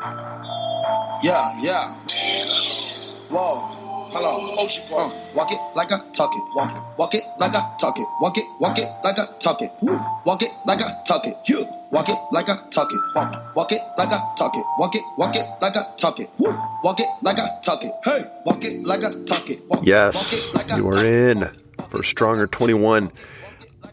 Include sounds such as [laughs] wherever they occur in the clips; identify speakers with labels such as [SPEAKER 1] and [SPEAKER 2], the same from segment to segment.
[SPEAKER 1] Yeah, yeah. Whoa. Hello, Ochi uh, Walk it like I talk it. Walk it. Walk it like I talk it. Walk it. Walk it like I talk it. Woo. Walk it like I talk it. You. Walk it like I talk it. Walk it. Walk it like I talk it. Walk it. Walk it like I talk it. Woo. Walk it like I talk it. Hey. Walk it like I talk it. Walk
[SPEAKER 2] yes, like you are in for Stronger 21.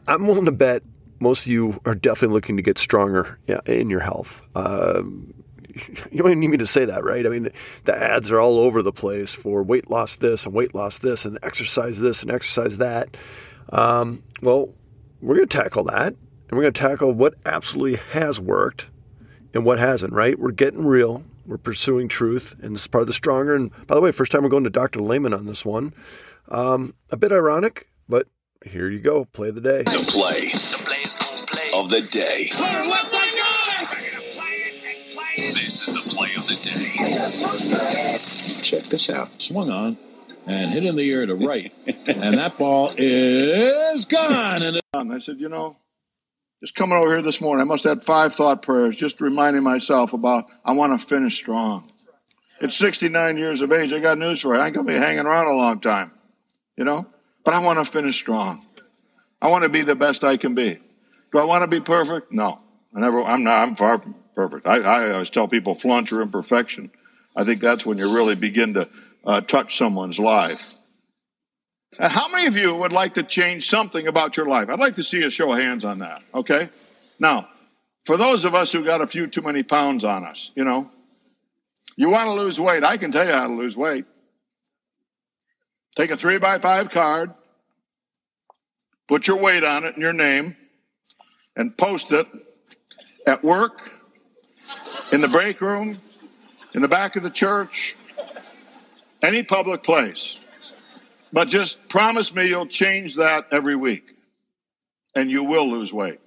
[SPEAKER 2] I'm willing to bet most of you are definitely looking to get stronger in your health. Um, [laughs] you don't even need me to say that, right? I mean, the ads are all over the place for weight loss this and weight loss this and exercise this and exercise that. Um, well, we're going to tackle that and we're going to tackle what absolutely has worked and what hasn't, right? We're getting real. We're pursuing truth, and this is part of the stronger. And by the way, first time we're going to Dr. Leman on this one. Um, a bit ironic, but here you go. Play of the day.
[SPEAKER 3] The play, the play of the day.
[SPEAKER 4] Check this out. Swung on and hit in the air to right. and that ball is gone. And
[SPEAKER 5] I said, you know, just coming over here this morning, I must have had five thought prayers, just reminding myself about I want to finish strong. At 69 years of age, I got news for you. I ain't going to be hanging around a long time, you know? But I want to finish strong. I want to be the best I can be. Do I want to be perfect? No. I never, I'm not, I'm far from perfect. I, I always tell people flaunt your imperfection. I think that's when you really begin to uh, touch someone's life. How many of you would like to change something about your life? I'd like to see a show of hands on that, okay? Now, for those of us who got a few too many pounds on us, you know, you want to lose weight. I can tell you how to lose weight. Take a three by five card, put your weight on it and your name, and post it at work, in the break room, in the back of the church, any public place. But just promise me you'll change that every week and you will lose weight.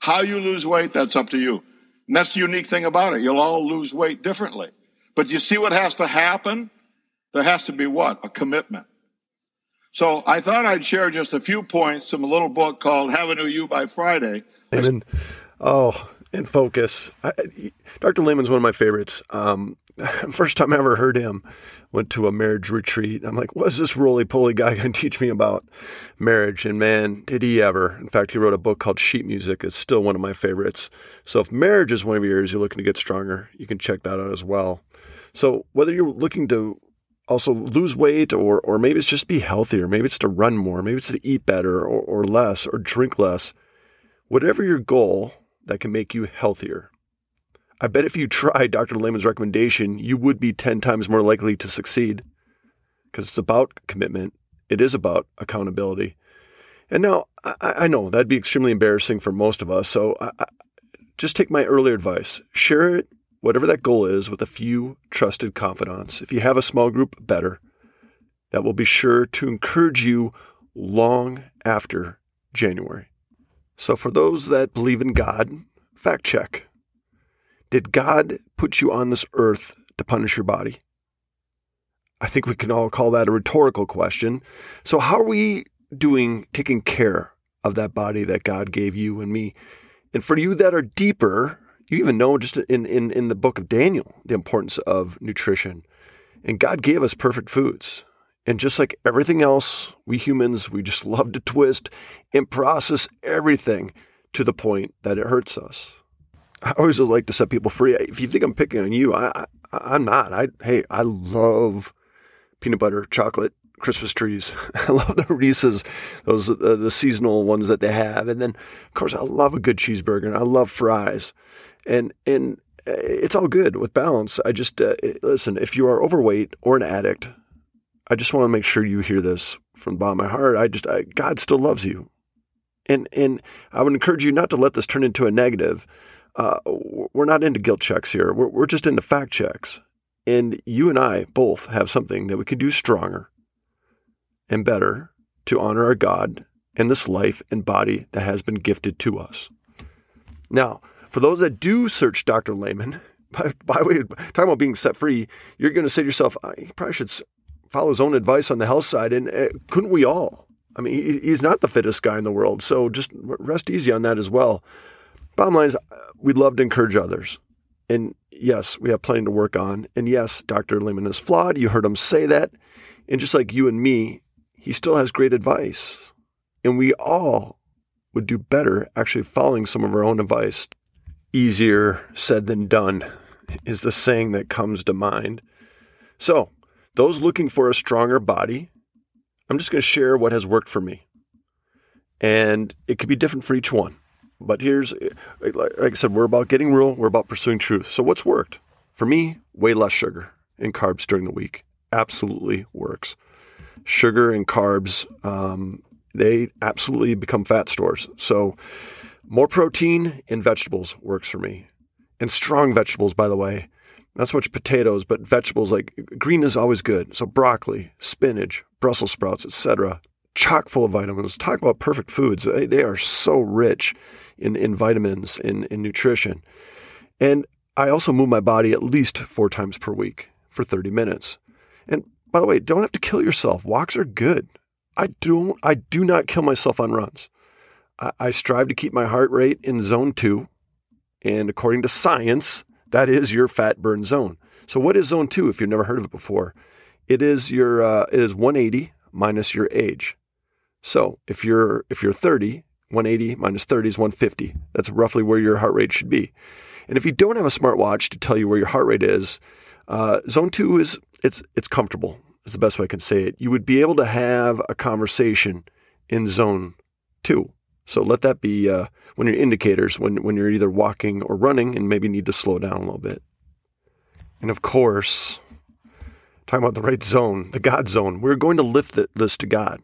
[SPEAKER 5] How you lose weight, that's up to you. And that's the unique thing about it. You'll all lose weight differently. But you see what has to happen? There has to be what? A commitment. So I thought I'd share just a few points from a little book called Have a New You by Friday.
[SPEAKER 2] Amen. Oh, and focus. I, Dr. Leman's one of my favorites. Um, [laughs] first time I ever heard him, went to a marriage retreat. I'm like, what's this roly poly guy going [laughs] to teach me about marriage? And man, did he ever. In fact, he wrote a book called Sheet Music. It's still one of my favorites. So if marriage is one of yours, you're looking to get stronger, you can check that out as well. So whether you're looking to also lose weight or, or maybe it's just be healthier, maybe it's to run more, maybe it's to eat better or, or less or drink less, whatever your goal, that can make you healthier. I bet if you tried [laughs] Dr. Leman's recommendation, you would be 10 times more likely to succeed because it's about commitment, it is about accountability. And now I, I, know that'd be extremely embarrassing for most of us. So I, I, just take my earlier advice share it, whatever that goal is, with a few trusted confidants. If you have a small group, better. That will be sure to encourage you long after January. So, for those that believe in God, fact check. Did God put you on this earth to punish your body? I think we can all call that a rhetorical question. So, how are we doing taking care of that body that God gave you and me? And for you that are deeper, you even know just in, in, in the book of Daniel the importance of nutrition. And God gave us perfect foods. And just like everything else, we humans, we just [laughs] love to twist and process everything to the point that it hurts us. I always like to set people free. If you think I'm picking on you, I, I am not. I hey, I love peanut butter, chocolate, Christmas trees. [laughs] I love the Reese's, those uh, the seasonal ones that they have, and then of course I love a good cheeseburger and I love fries, and and uh, it's all good with balance. I just uh, listen. If you are overweight or an addict, I just want to make sure you hear this from the bottom of my heart. I just, I, God still loves you. And, and I would encourage you not to let this turn into a negative. Uh, we're not into guilt checks here. We're, we're just into fact checks. And you and I both have something that we can do stronger and better to honor our God and this life and body that has been gifted to us. Now, for those that do search Dr. Leman, [laughs] by, by way of talking about being set free, you're going to say to yourself, I probably should follow his own advice on the health side. And uh, couldn't we all? I mean, he, he's not the fittest guy in the world. So just rest easy on that as well. Bottom line is, we'd love to encourage others. And yes, we have plenty to work on. And yes, Dr. Leman is flawed. You heard him say that. And just like you and me, he still has great advice. And we all would do better actually following some of our own advice. Easier said than done is the saying that comes to mind. So, those looking for a stronger body, I'm just going to share what has worked for me. And it could be different for each one. But here's, like I said, we're about getting real, we're about pursuing truth. So, what's worked? For me, way less sugar and carbs during the week. Absolutely works. Sugar and carbs, um, they absolutely become fat stores. So, more protein in vegetables works for me. And strong vegetables, by the way. Not so much potatoes, but vegetables like green is always good. So broccoli, spinach, Brussels sprouts, etc. Chock full of vitamins. Talk about perfect foods. They, are so rich in, in vitamins, in, in nutrition. And I also move my body at least four times per week for 30 minutes. And by the way, don't have to kill yourself. Walks are good. I don't I do not kill myself on runs. I, I strive to keep my heart rate in zone two. And according to science, that is your fat burn zone. So what is zone two if you've never heard of it before? It is your uh, it is 180 minus your age. So if you're if you're 30, 180 minus 30 is 150. That's roughly where your heart rate should be. And if you don't have a smartwatch to tell you where your heart rate is, uh, zone two is it's it's comfortable. Is the best way I can say it. You would be able to have a conversation in zone two. So let that be uh, one your indicators when when you're either walking or running and maybe need to slow down a little bit. And of course, talking about the right zone, the God zone, we're going to lift this to God.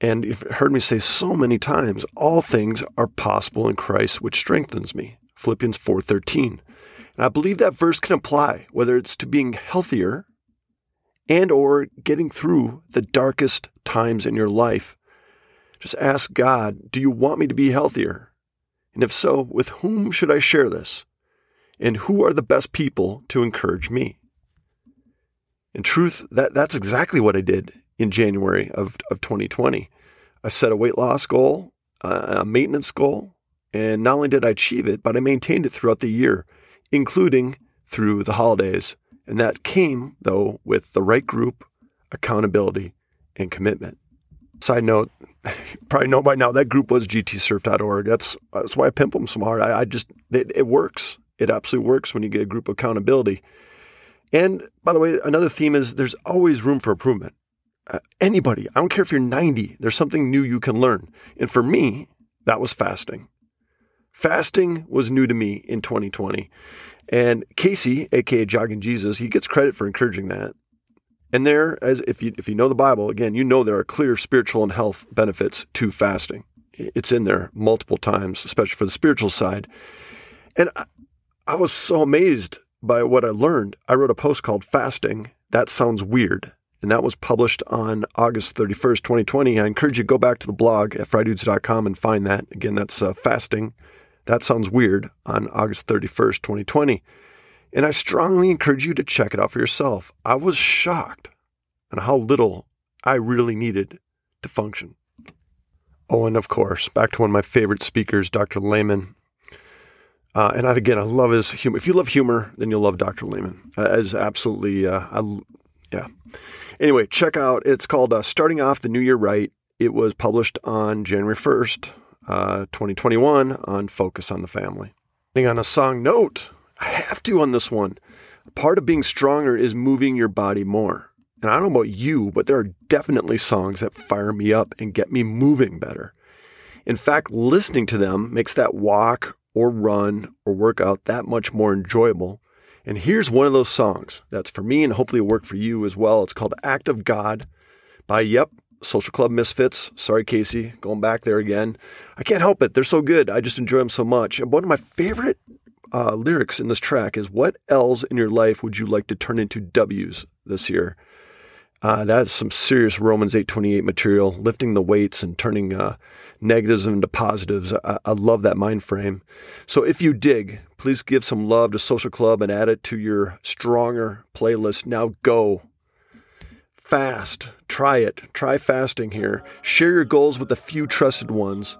[SPEAKER 2] And you've heard me say so many times, all things are possible in Christ, which strengthens me. Philippians 4:13. And I believe that verse can apply whether it's to being healthier and or getting through the darkest times in your life. Just ask God, do you want me to be healthier? And if so, with whom should I share this? And who are the best people to encourage me? In truth, that, that's exactly what I did in January of, of 2020. I set a weight loss goal, a maintenance goal, and not only did I achieve it, but I maintained it throughout the year, including through the holidays. And that came, though, with the right group, accountability, and commitment. Side note, [laughs] probably know by now that group was gtsurf.org. That's that's why I pimp them so hard. I, I just it, it works. It absolutely works when you get a group accountability. And by the way, another theme is there's always room for improvement. Uh, anybody, I don't care if you're 90, there's something new you can learn. And for me, that was fasting. Fasting was new to me in 2020. And Casey, aka Jogging Jesus, he gets credit for encouraging that. And there, as if you if you know the Bible, again, you know there are clear spiritual and health benefits to fasting. It's in there multiple times, especially for the spiritual side. And I, I was so amazed by what I learned. I wrote a post called Fasting. That sounds weird. And that was published on August 31st, 2020. I encourage you to go back to the blog at fridudes.com and find that. Again, that's uh, Fasting. That sounds weird on August 31st, 2020. And I strongly encourage you to check it out for yourself. I was shocked on how little I really needed to function. Oh, and of course, back to one of my favorite speakers, Dr. Leman. Uh, and I, again, I love his humor. If you love humor, then you'll love Dr. Leman. Uh, as absolutely, uh, I, yeah. Anyway, check out. It's called uh, "Starting Off the New Year Right." It was published on January first, uh, 2021, on Focus on the Family. And on a song note, I have to on this one. Part of being stronger is moving your body more. And I don't know about you, but there are definitely songs that fire me up and get me moving better. In fact, listening to them makes that walk or run or workout that much more enjoyable. And here's one of those songs that's for me and hopefully will work for you as well. It's called Act of God by, yep, Social Club Misfits. Sorry, Casey, going back there again. I can't help it. They're so good. I just enjoy them so much. And one of my favorite uh, lyrics in this track is What L's in your life would you like to turn into W's this year? Uh, that's some serious Romans 8:28 material, lifting the weights and turning uh, negatives into positives. I, I, love that mind frame. So if you dig, please give some love to Social Club and add it to your stronger playlist. Now go fast. Try it. Try fasting here. Share your goals with a few trusted ones.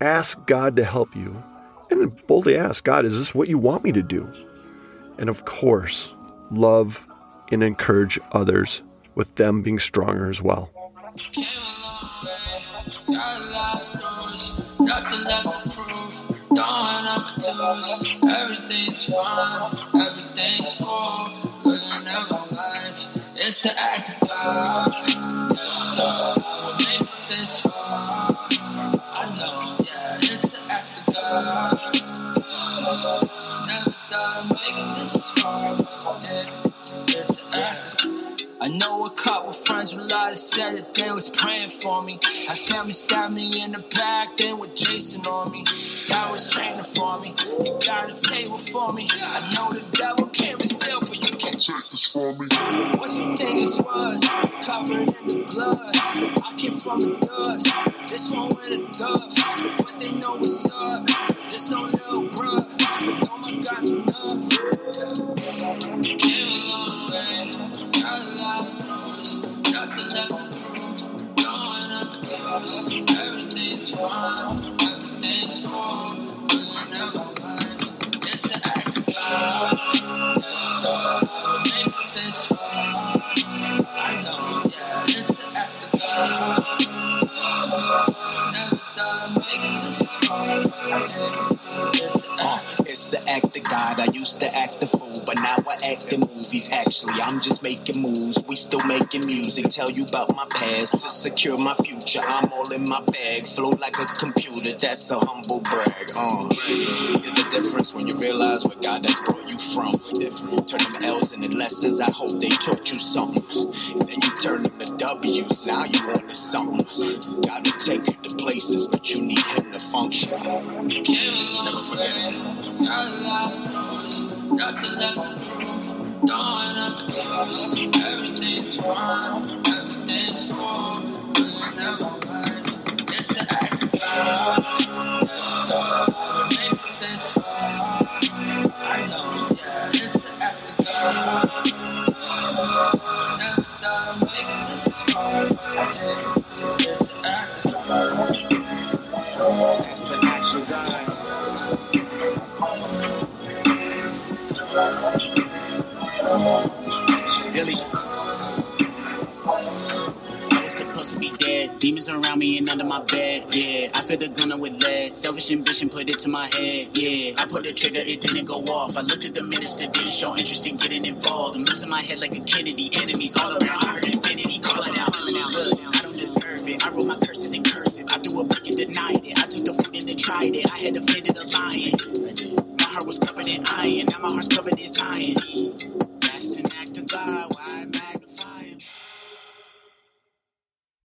[SPEAKER 2] Ask God to help you and boldly ask God, is this what you want me to do? And of course, love and encourage others with them being stronger as well.
[SPEAKER 1] Everything's fine, everything's cool. Life, it's an in the back, they were Jason on me. God was training for me. He got a table for me. I know the devil came and steal, but you can't take this from me. What you think this was? Covered in the blood. I came from the dust. This one with a dove. But they know what's up. There's no little bruh. Oh my God's enough. Everything's fine. Everything's cool. Out act of God. I
[SPEAKER 6] used to act a fool, but now I act in movies. Actually, I'm just making moves. We still making music. Tell you about my past to secure my future. I'm all in my bag. Flow like a computer. That's a humble brag. Uh, there's a difference when you realize where God has brought you from. Turn them L's into lessons. I hope they taught you something. And then you turn them to W's. Now you on to something. God will take you to places, but you need Him to function.
[SPEAKER 1] Nothing left to prove. Throwing up my toes, everything's fine, everything's cool. Living out my life, it's an act of
[SPEAKER 7] Selfish ambition put it to my head. Yeah, I put the trigger, it didn't go off. I looked at the minister, didn't show interest in getting involved. I'm losing my head like a Kennedy. Enemies all around. I heard infinity calling out. Look, I don't deserve it. I wrote my curses in cursive. I threw a brick and denied it. I took the fruit and then tried it. I had offended a lion.